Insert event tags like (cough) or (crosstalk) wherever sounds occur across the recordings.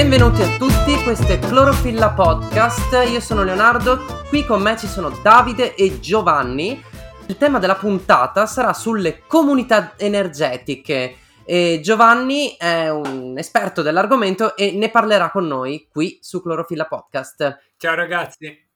Benvenuti a tutti, questo è Clorofilla Podcast, io sono Leonardo, qui con me ci sono Davide e Giovanni. Il tema della puntata sarà sulle comunità energetiche e Giovanni è un esperto dell'argomento e ne parlerà con noi qui su Clorofilla Podcast. Ciao ragazzi.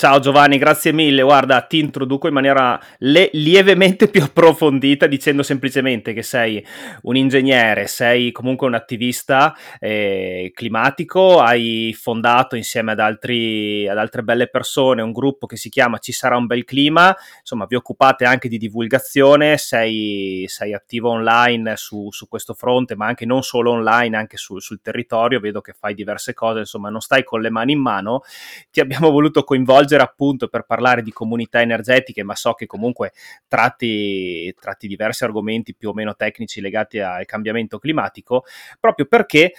Ciao Giovanni, grazie mille. Guarda, ti introduco in maniera le- lievemente più approfondita dicendo semplicemente che sei un ingegnere, sei comunque un attivista eh, climatico, hai fondato insieme ad, altri, ad altre belle persone un gruppo che si chiama Ci sarà un bel clima, insomma vi occupate anche di divulgazione, sei, sei attivo online su, su, questo fronte, ma anche non solo online, anche su, sul territorio, vedo che fai diverse cose, insomma non stai con le mani in mano, ti abbiamo voluto coinvolgere coinvolgere appunto per parlare di comunità energetiche, ma so che comunque tratti, tratti diversi argomenti più o meno tecnici legati al cambiamento climatico, proprio perché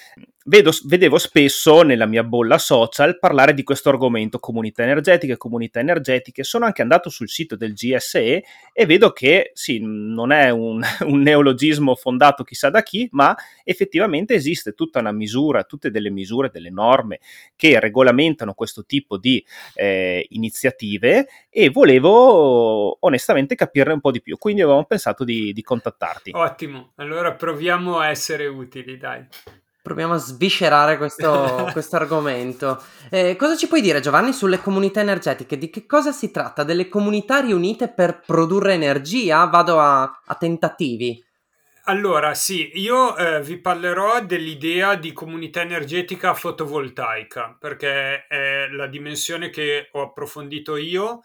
vedo, vedevo spesso nella mia bolla social parlare di questo argomento, comunità energetiche, comunità energetiche. Sono anche andato sul sito del GSE e vedo che sì, non è un, (laughs) un neologismo fondato chissà da chi, ma effettivamente esiste tutta una misura, tutte delle misure, delle norme che regolamentano questo tipo di eh, iniziative e volevo onestamente capirne un po' di più. Quindi avevamo pensato di, di contattarti. Ottimo, allora proviamo a essere utili, dai. Proviamo a sviscerare questo, (laughs) questo argomento. Eh, cosa ci puoi dire, Giovanni, sulle comunità energetiche? Di che cosa si tratta? Delle comunità riunite per produrre energia? Vado a, a tentativi. Allora, sì, io eh, vi parlerò dell'idea di comunità energetica fotovoltaica, perché è la dimensione che ho approfondito io,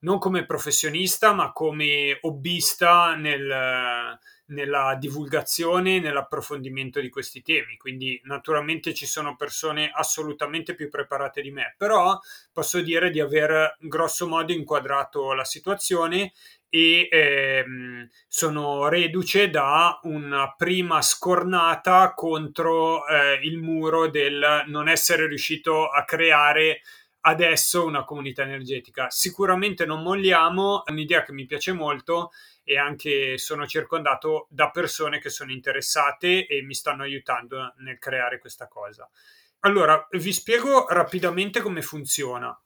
non come professionista, ma come hobbista nel nella divulgazione e nell'approfondimento di questi temi. Quindi, naturalmente ci sono persone assolutamente più preparate di me, però posso dire di aver grosso modo inquadrato la situazione e ehm, sono reduce da una prima scornata contro eh, il muro del non essere riuscito a creare adesso una comunità energetica. Sicuramente non molliamo, un'idea che mi piace molto e anche sono circondato da persone che sono interessate e mi stanno aiutando nel creare questa cosa. Allora, vi spiego rapidamente come funziona.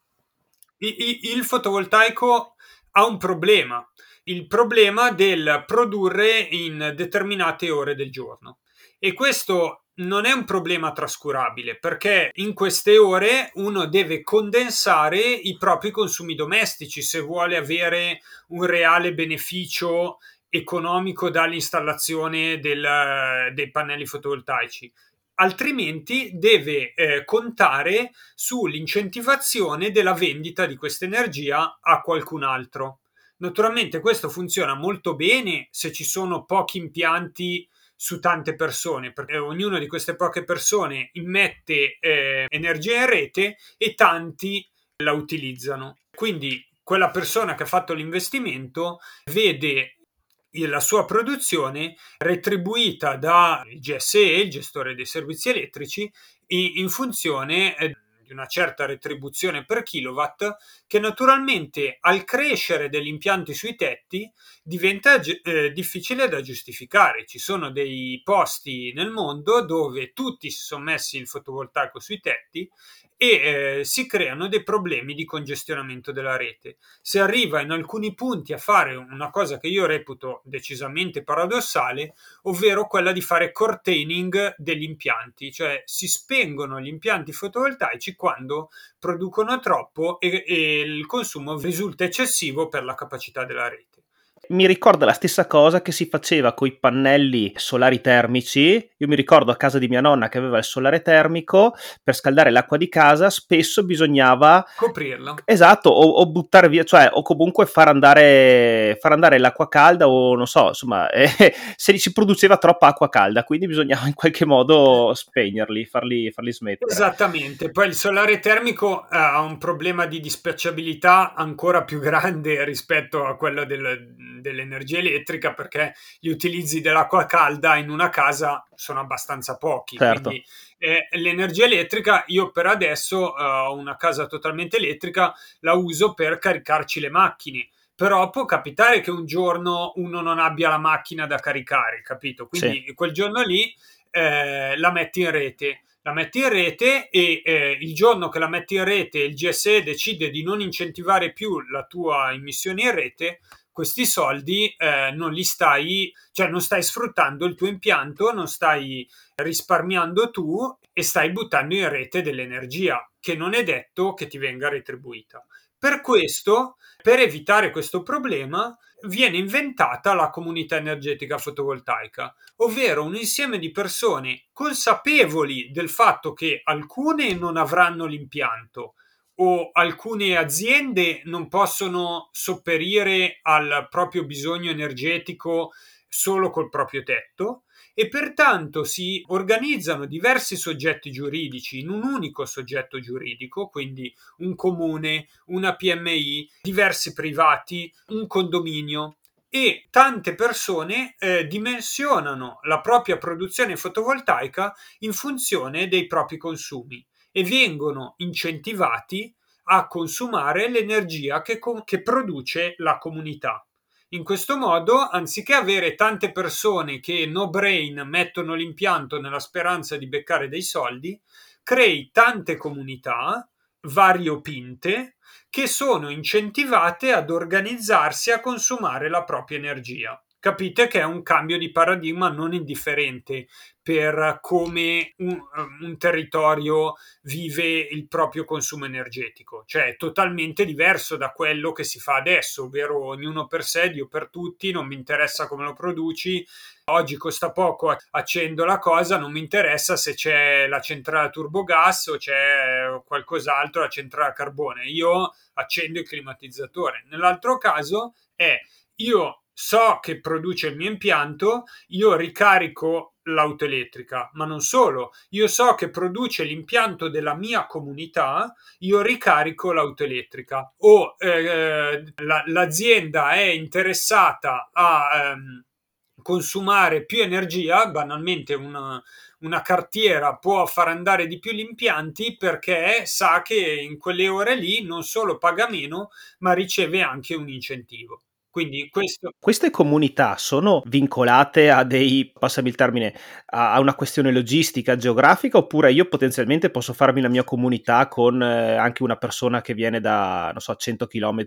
Il fotovoltaico ha un problema, il problema del produrre in determinate ore del giorno. E questo non è un problema trascurabile perché in queste ore uno deve condensare i propri consumi domestici se vuole avere un reale beneficio economico dall'installazione del, dei pannelli fotovoltaici altrimenti deve eh, contare sull'incentivazione della vendita di questa energia a qualcun altro. Naturalmente questo funziona molto bene se ci sono pochi impianti su tante persone, perché ognuna di queste poche persone immette eh, energia in rete e tanti la utilizzano. Quindi quella persona che ha fatto l'investimento vede la sua produzione retribuita dal GSE, il gestore dei servizi elettrici, in funzione eh, una certa retribuzione per kilowatt che naturalmente al crescere degli impianti sui tetti diventa eh, difficile da giustificare. Ci sono dei posti nel mondo dove tutti si sono messi il fotovoltaico sui tetti e eh, si creano dei problemi di congestionamento della rete. Si arriva in alcuni punti a fare una cosa che io reputo decisamente paradossale, ovvero quella di fare curtaining degli impianti, cioè si spengono gli impianti fotovoltaici quando producono troppo e, e il consumo risulta eccessivo per la capacità della rete. Mi ricorda la stessa cosa che si faceva con i pannelli solari termici. Io mi ricordo a casa di mia nonna che aveva il solare termico, per scaldare l'acqua di casa spesso bisognava coprirlo. Esatto, o, o buttare via, cioè o comunque far andare, far andare l'acqua calda o non so, insomma, (laughs) eh, se si produceva troppa acqua calda, quindi bisognava in qualche modo spegnerli, farli, farli smettere. Esattamente, poi il solare termico eh, ha un problema di dispacciabilità ancora più grande (laughs) rispetto a quello del dell'energia elettrica perché gli utilizzi dell'acqua calda in una casa sono abbastanza pochi. Certo. Quindi eh, l'energia elettrica, io per adesso eh, ho una casa totalmente elettrica, la uso per caricarci le macchine. Però può capitare che un giorno uno non abbia la macchina da caricare, capito? Quindi sì. quel giorno lì eh, la metti in rete la metti in rete e eh, il giorno che la metti in rete il GSE decide di non incentivare più la tua immissione in rete, questi soldi eh, non li stai, cioè non stai sfruttando il tuo impianto, non stai risparmiando tu e stai buttando in rete dell'energia che non è detto che ti venga retribuita. Per questo, per evitare questo problema, viene inventata la comunità energetica fotovoltaica, ovvero un insieme di persone consapevoli del fatto che alcune non avranno l'impianto, o alcune aziende non possono sopperire al proprio bisogno energetico solo col proprio tetto e pertanto si organizzano diversi soggetti giuridici in un unico soggetto giuridico, quindi un comune, una PMI, diversi privati, un condominio. E tante persone eh, dimensionano la propria produzione fotovoltaica in funzione dei propri consumi e vengono incentivati a consumare l'energia che, che produce la comunità. In questo modo, anziché avere tante persone che no brain mettono l'impianto nella speranza di beccare dei soldi, crei tante comunità variopinte che sono incentivate ad organizzarsi a consumare la propria energia capite che è un cambio di paradigma non indifferente per come un, un, territorio vive il proprio consumo energetico, cioè è totalmente diverso da quello che si fa adesso, ovvero ognuno per sé, Dio per tutti, non mi interessa come lo produci, oggi costa poco, accendo la cosa, non mi interessa se c'è la centrale a turbogas o c'è qualcos'altro, la centrale a carbone, io accendo il climatizzatore. Nell'altro caso è io so che produce il mio impianto, io ricarico l'auto elettrica, ma non solo, io so che produce l'impianto della mia comunità, io ricarico l'auto elettrica o eh, la, l'azienda è interessata a ehm, consumare più energia, banalmente una, una cartiera può far andare di più gli impianti perché sa che in quelle ore lì non solo paga meno, ma riceve anche un incentivo. Quindi questo... Queste comunità sono vincolate a dei, passami il termine, a, una questione logistica, geografica, oppure io potenzialmente posso farmi la mia comunità con eh, anche una persona che viene da, non so, 100 km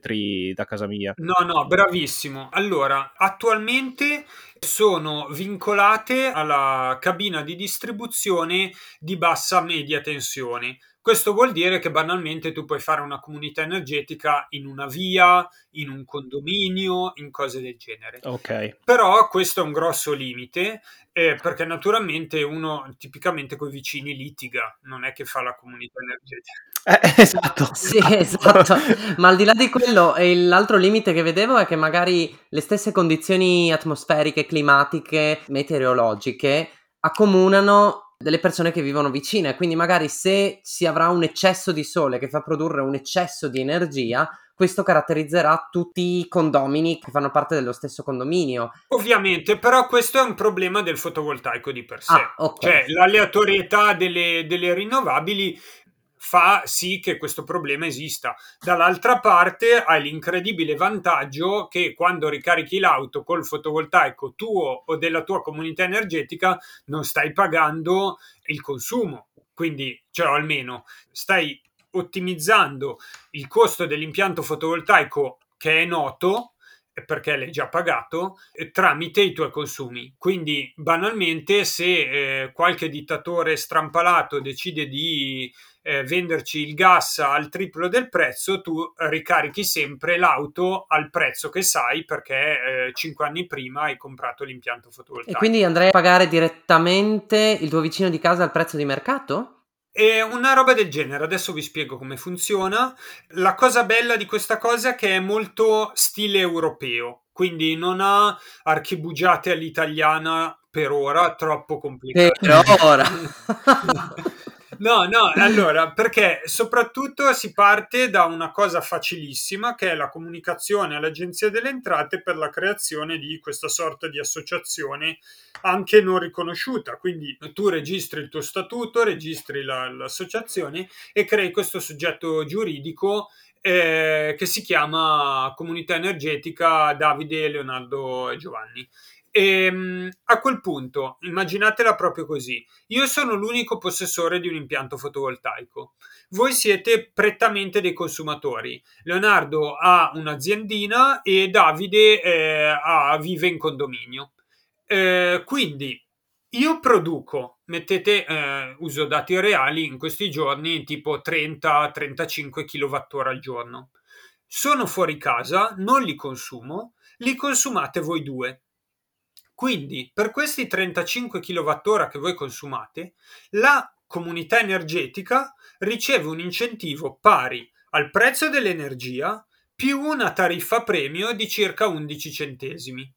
da casa mia? No, no, bravissimo. Allora, attualmente sono vincolate alla cabina di distribuzione di bassa media tensione. Questo vuol dire che banalmente tu puoi fare una comunità energetica in una via, in un condominio, in cose del genere. Ok. Però questo è un grosso limite eh, perché naturalmente uno tipicamente con i vicini litiga, non è che fa la comunità energetica. Eh, (laughs) esatto. (laughs) sì, esatto. Ma al di là di quello, l'altro limite che vedevo è che magari le stesse condizioni atmosferiche, climatiche, meteorologiche accomunano delle persone che vivono vicine, quindi magari se si avrà un eccesso di sole che fa produrre un eccesso di energia, questo caratterizzerà tutti i condomini che fanno parte dello stesso condominio. Ovviamente, però questo è un problema del fotovoltaico di per sé. Ah, okay. Cioè, l'aleatorietà delle, delle rinnovabili fa sì che questo problema esista. Dall'altra parte hai l'incredibile vantaggio che quando ricarichi l'auto col fotovoltaico tuo o della tua comunità energetica non stai pagando il consumo, quindi cioè almeno stai ottimizzando il costo dell'impianto fotovoltaico che è noto perché l'hai già pagato tramite i tuoi consumi. Quindi banalmente se eh, qualche dittatore strampalato decide di eh, venderci il gas al triplo del prezzo, tu ricarichi sempre l'auto al prezzo che sai perché eh, 5 anni prima hai comprato l'impianto fotovoltaico. E quindi andrei a pagare direttamente il tuo vicino di casa al prezzo di mercato? È una roba del genere, adesso vi spiego come funziona. La cosa bella di questa cosa è che è molto stile europeo, quindi non ha archibugiate all'italiana per ora, troppo complicato. Per ora. (laughs) No, no, allora, perché soprattutto si parte da una cosa facilissima che è la comunicazione all'Agenzia delle Entrate per la creazione di questa sorta di associazione anche non riconosciuta. Quindi tu registri il tuo statuto, registri la, l'associazione e crei questo soggetto giuridico eh, che si chiama Comunità Energetica Davide, Leonardo e Giovanni. E, ehm, a quel punto, immaginatela proprio così. Io sono l'unico possessore di un impianto fotovoltaico. Voi siete prettamente dei consumatori. Leonardo ha un'aziendina e Davide eh, ha, vive in condominio. Eh, quindi io produco, mettete, eh, uso dati reali in questi giorni, tipo 30-35 kWh al giorno. Sono fuori casa, non li consumo, li consumate voi due. Quindi, per questi 35 kWh che voi consumate, la comunità energetica riceve un incentivo pari al prezzo dell'energia più una tariffa premio di circa 11 centesimi.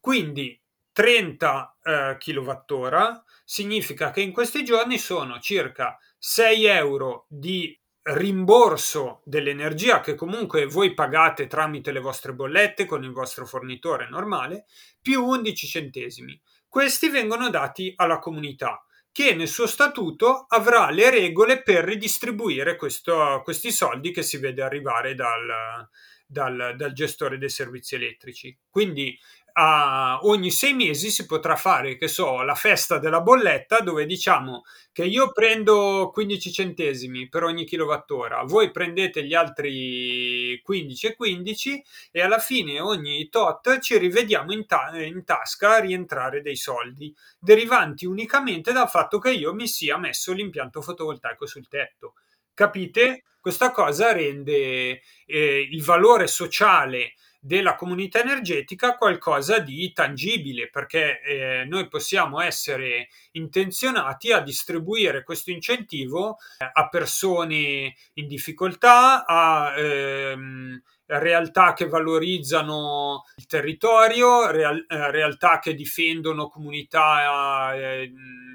Quindi 30 eh, kWh significa che in questi giorni sono circa 6 euro di rimborso dell'energia che comunque voi pagate tramite le vostre bollette con il vostro fornitore normale, più 11 centesimi. Questi vengono dati alla comunità che nel suo statuto avrà le regole per ridistribuire questo, questi soldi che si vede arrivare dal, dal, dal gestore dei servizi elettrici. Quindi a ogni sei mesi si potrà fare, che so, la festa della bolletta dove diciamo che io prendo 15 centesimi per ogni kilowattora, voi prendete gli altri 15 e 15 e alla fine ogni tot ci rivediamo in, ta- in tasca a rientrare dei soldi derivanti unicamente dal fatto che io mi sia messo l'impianto fotovoltaico sul tetto. Capite? Questa cosa rende eh, il valore sociale della comunità energetica qualcosa di tangibile, perché eh, noi possiamo essere intenzionati a distribuire questo incentivo eh, a persone in difficoltà, a ehm, realtà che valorizzano il territorio, real, eh, realtà che difendono comunità eh,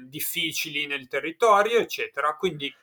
difficili nel territorio, eccetera. Quindi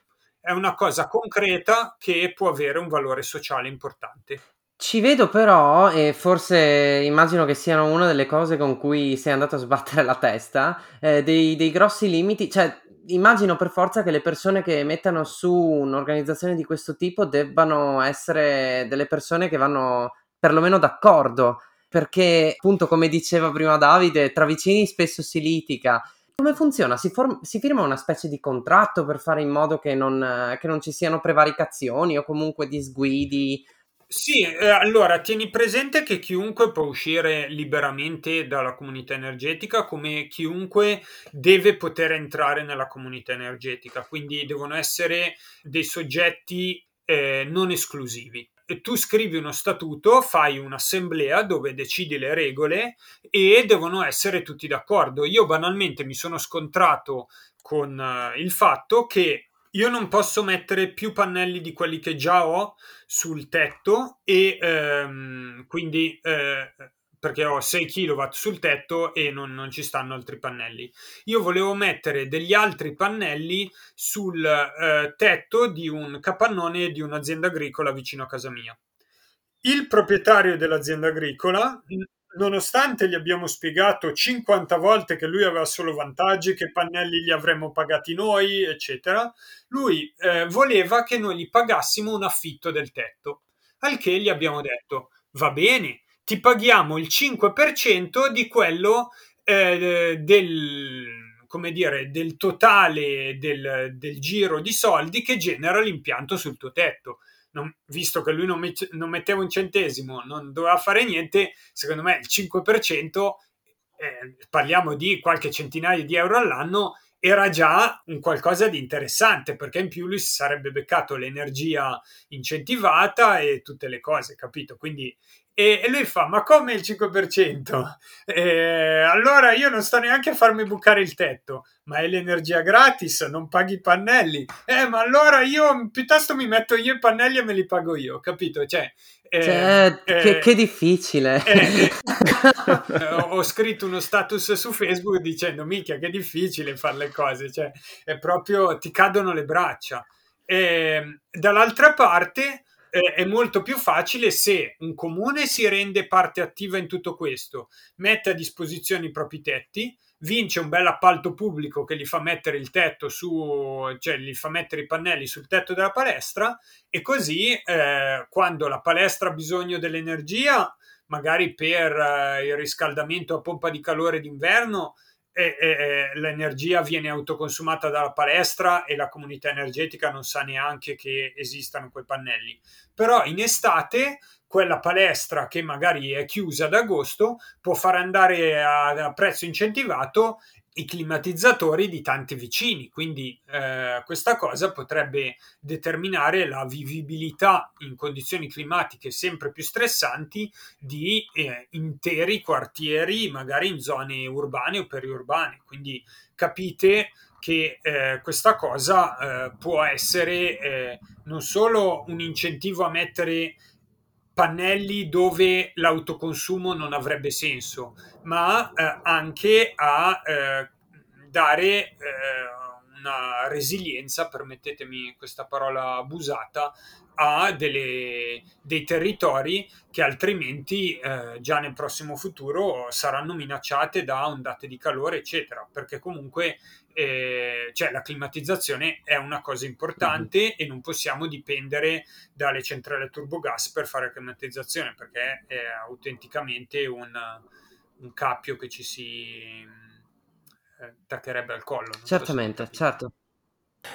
è una cosa concreta che può avere un valore sociale importante. Ci vedo però, e forse immagino che siano una delle cose con cui sei andato a sbattere la testa, eh, dei, dei grossi limiti, cioè immagino per forza che le persone che mettano su un'organizzazione di questo tipo debbano essere delle persone che vanno perlomeno d'accordo, perché appunto come diceva prima Davide, tra vicini spesso si litiga. Come funziona? Si, form- si firma una specie di contratto per fare in modo che non, che non ci siano prevaricazioni o comunque disguidi sì, eh, allora tieni presente che chiunque può uscire liberamente dalla comunità energetica, come chiunque deve poter entrare nella comunità energetica, quindi devono essere dei soggetti eh, non esclusivi. Tu scrivi uno statuto, fai un'assemblea dove decidi le regole e devono essere tutti d'accordo. Io banalmente mi sono scontrato con uh, il fatto che io non posso mettere più pannelli di quelli che già ho sul tetto e ehm, quindi eh, perché ho 6 kW sul tetto e non, non, ci stanno altri pannelli. Io volevo mettere degli altri pannelli sul eh, tetto di un capannone di un'azienda agricola vicino a casa mia. Il proprietario dell'azienda agricola nonostante gli abbiamo spiegato 50 volte che lui aveva solo vantaggi, che pannelli li avremmo pagati noi, eccetera, lui eh, voleva che noi gli pagassimo un affitto del tetto. Al che gli abbiamo detto: va bene, ti paghiamo il 5% di quello eh, del come dire, del totale del, del giro di soldi che genera l'impianto sul tuo tetto non, visto che lui non, met- non, metteva un centesimo, non doveva fare niente, secondo me il 5%, eh, parliamo di qualche centinaio di euro all'anno, era già un qualcosa di interessante perché in più lui si sarebbe beccato l'energia incentivata e tutte le cose, capito? Quindi e, e lui fa: Ma come il 5%? E, allora io non sto neanche a farmi bucare il tetto, ma è l'energia gratis, non paghi i pannelli. Eh, ma allora io piuttosto mi metto io i pannelli e me li pago io, capito? Cioè, eh, cioè, eh, che, che, difficile. (laughs) Eh, ho scritto uno status su Facebook dicendo: Minchia, che difficile fare le cose, cioè, è proprio ti cadono le braccia. E, dall'altra parte è molto più facile se un comune si rende parte attiva in tutto questo, mette a disposizione i propri tetti, vince un bel appalto pubblico che gli fa mettere il tetto su, cioè gli fa mettere i pannelli sul tetto della palestra e così eh, quando la palestra ha bisogno dell'energia, magari per eh, il riscaldamento a pompa di calore d'inverno, e, e, l'energia viene autoconsumata dalla palestra e la comunità energetica non sa neanche che esistano quei pannelli. Però in estate quella palestra che magari è chiusa ad agosto può far andare a, a prezzo incentivato i climatizzatori di tanti vicini, quindi eh, questa cosa potrebbe determinare la vivibilità in condizioni climatiche sempre più stressanti di eh, interi quartieri, magari in zone urbane o periurbane. Quindi capite che eh, questa cosa eh, può essere eh, non solo un incentivo a mettere pannelli dove l'autoconsumo non avrebbe senso, ma eh, anche a eh, dare eh, una resilienza, permettetemi questa parola abusata, a delle, dei territori che altrimenti eh, già nel prossimo futuro saranno minacciate da ondate di calore, eccetera, perché comunque eh, cioè, la climatizzazione è una cosa importante mm-hmm. e non possiamo dipendere dalle centrali a turbogas per fare climatizzazione, perché è autenticamente un, un cappio che ci si eh, taccherebbe al collo. Certamente, certo.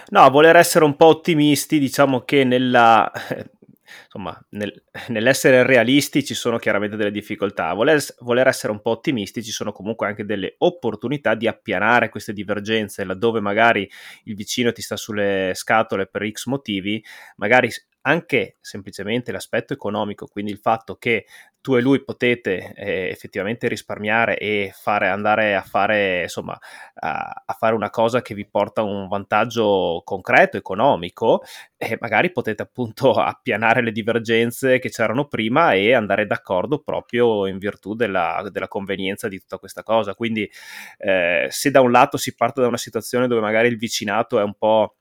No, voler essere un po' ottimisti, diciamo che nella, (laughs) insomma, nel, nell'essere realisti ci sono chiaramente delle difficoltà. Voler, voler, essere un po' ottimisti ci sono comunque anche delle opportunità di appianare queste divergenze, laddove magari il vicino ti sta sulle scatole per X motivi, magari anche semplicemente l'aspetto economico, quindi il fatto che tu e lui potete eh, effettivamente risparmiare e fare, andare a fare, insomma, a, a, fare una cosa che vi porta un vantaggio concreto, economico, e magari potete appunto (laughs) appianare le divergenze che c'erano prima e andare d'accordo proprio in virtù della, della convenienza di tutta questa cosa. Quindi eh, se da un lato si parte da una situazione dove magari il vicinato è un po'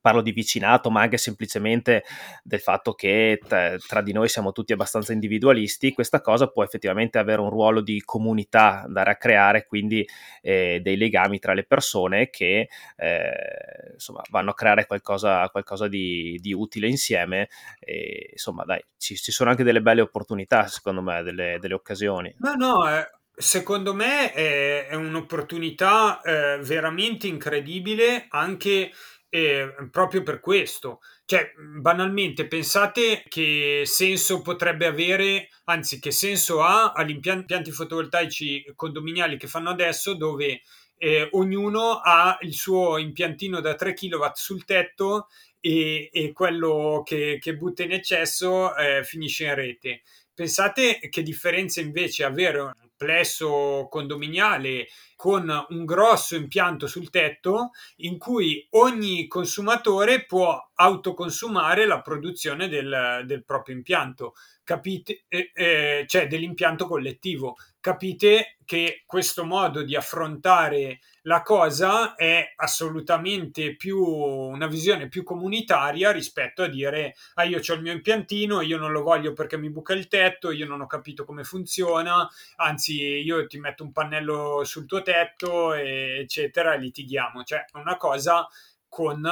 parlo di vicinato, ma anche semplicemente del fatto che t- tra di noi siamo tutti abbastanza individualisti, questa cosa può effettivamente avere un ruolo di comunità, andare a creare quindi eh, dei legami tra le persone che eh, insomma vanno a creare qualcosa, qualcosa di, di, utile insieme. E, insomma, dai, ci, ci, sono anche delle belle opportunità, secondo me, delle, delle occasioni. No, no, eh, secondo me è, è un'opportunità eh, veramente incredibile anche eh, proprio per questo. Cioè, banalmente, pensate che senso potrebbe avere, anzi, che senso ha agli impianti fotovoltaici condominiali che fanno adesso, dove eh, ognuno ha il suo impiantino da 3 kW sul tetto e, e quello che, che, butta in eccesso eh, finisce in rete. Pensate che differenza invece avere un plesso condominiale con un grosso impianto sul tetto in cui ogni consumatore può autoconsumare la produzione del, del proprio impianto, capite? Eh, eh, cioè dell'impianto collettivo. Capite che questo modo di affrontare la cosa è assolutamente più una visione più comunitaria rispetto a dire ah io ho il mio impiantino, io non lo voglio perché mi buca il tetto, io non ho capito come funziona, anzi io ti metto un pannello sul tuo tetto, eccetera, litighiamo. Cioè, una cosa con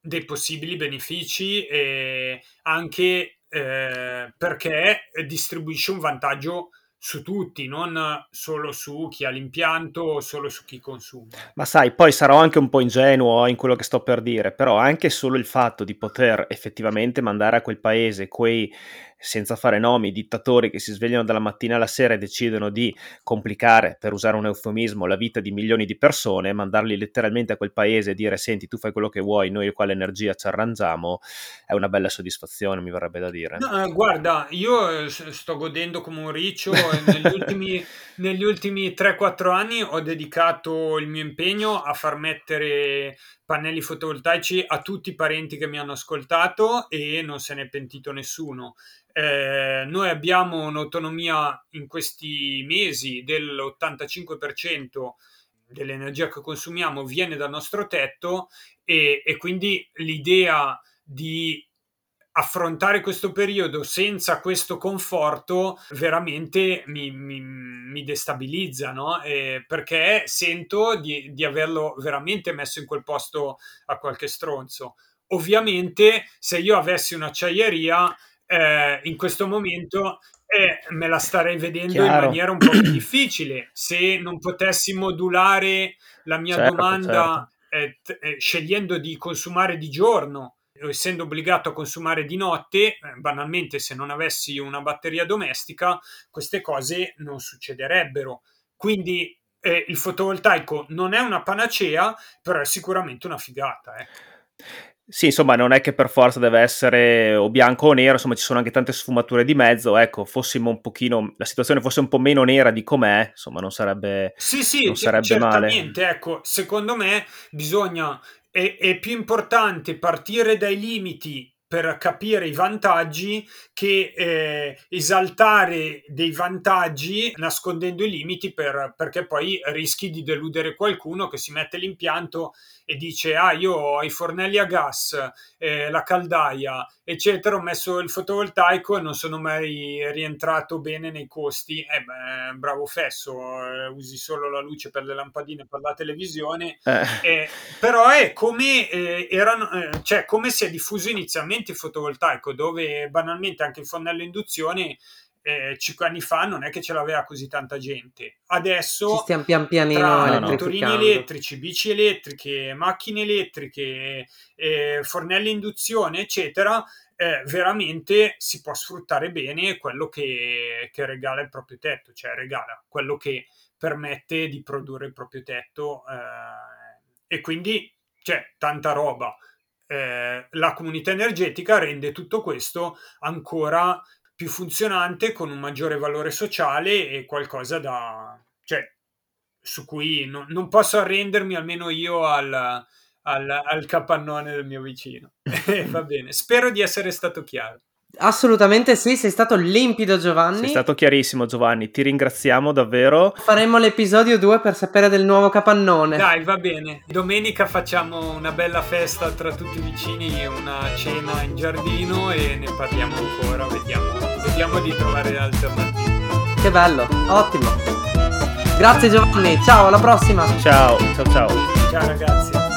dei possibili benefici e anche eh, perché distribuisce un vantaggio su tutti, non solo su chi ha l'impianto o solo su chi consuma. Ma sai, poi sarò anche un po' ingenuo in quello che sto per dire, però anche solo il fatto di poter effettivamente mandare a quel paese quei senza fare nomi, dittatori che si svegliano dalla mattina alla sera e decidono di complicare, per usare un eufemismo, la vita di milioni di persone, mandarli letteralmente a quel paese e dire senti tu fai quello che vuoi, noi qua l'energia ci arrangiamo, è una bella soddisfazione, mi verrebbe da dire. No, eh, guarda, io eh, sto godendo come un riccio, negli ultimi, (laughs) negli ultimi 3-4 anni ho dedicato il mio impegno a far mettere pannelli fotovoltaici a tutti i parenti che mi hanno ascoltato e non se ne è pentito nessuno. Eh, noi abbiamo un'autonomia in questi mesi dell'85% dell'energia che consumiamo viene dal nostro tetto e, e quindi l'idea di affrontare questo periodo senza questo conforto veramente mi, mi, mi destabilizza, no? Eh, perché sento di, di averlo veramente messo in quel posto a qualche stronzo. Ovviamente, se io avessi un'acciaieria, eh, in questo momento eh, me la starei vedendo Chiaro. in maniera un po' più difficile. Se non potessi modulare la mia certo, domanda certo. Eh, t- eh, scegliendo di consumare di giorno, essendo obbligato a consumare di notte, eh, banalmente se non avessi una batteria domestica, queste cose non succederebbero. Quindi eh, il fotovoltaico non è una panacea, però è sicuramente una figata. Eh. Sì, insomma, non è che per forza deve essere o bianco o nero, insomma, ci sono anche tante sfumature di mezzo. Ecco, fossimo un pochino, la situazione fosse un po' meno nera di com'è, insomma, non sarebbe, sì, sì, non sarebbe certamente, male. ecco, secondo me bisogna, è, è più importante partire dai limiti per capire i vantaggi che eh, esaltare dei vantaggi nascondendo i limiti per, perché poi rischi di deludere qualcuno che si mette l'impianto e dice ah io ho i fornelli a gas, eh, la caldaia eccetera, ho messo il fotovoltaico e non sono mai rientrato bene nei costi, eh beh, bravo Fesso, eh, usi solo la luce per le lampadine per la televisione, eh. eh però è come, eh, erano, eh, cioè, come si è diffuso inizialmente il fotovoltaico dove banalmente anche il fornello induzione eh, 5 anni fa non è che ce l'aveva così tanta gente. Adesso ci stiamo pian pianino tra motorini elettrici, bici elettriche, macchine elettriche, eh, fornelli induzione, eccetera, eh, veramente si può sfruttare bene quello che, che, regala il proprio tetto, cioè regala quello che permette di produrre il proprio tetto eh, e quindi c'è tanta roba. Eh, la comunità energetica rende tutto questo ancora più funzionante, con un maggiore valore sociale e qualcosa da... cioè, su cui non, non posso arrendermi almeno io al, al, al capannone del mio vicino. (laughs) Va bene, spero di essere stato chiaro. Assolutamente sì, sei stato limpido Giovanni. Sei stato chiarissimo Giovanni, ti ringraziamo davvero. Faremo l'episodio 2 per sapere del nuovo capannone. Dai, va bene. Domenica facciamo una bella festa tra tutti i vicini, una cena in giardino e ne parliamo ancora, vediamo, vediamo di trovare alternative. Che bello, ottimo. Grazie Giovanni, ciao, alla prossima. Ciao, ciao ciao. Ciao ragazzi.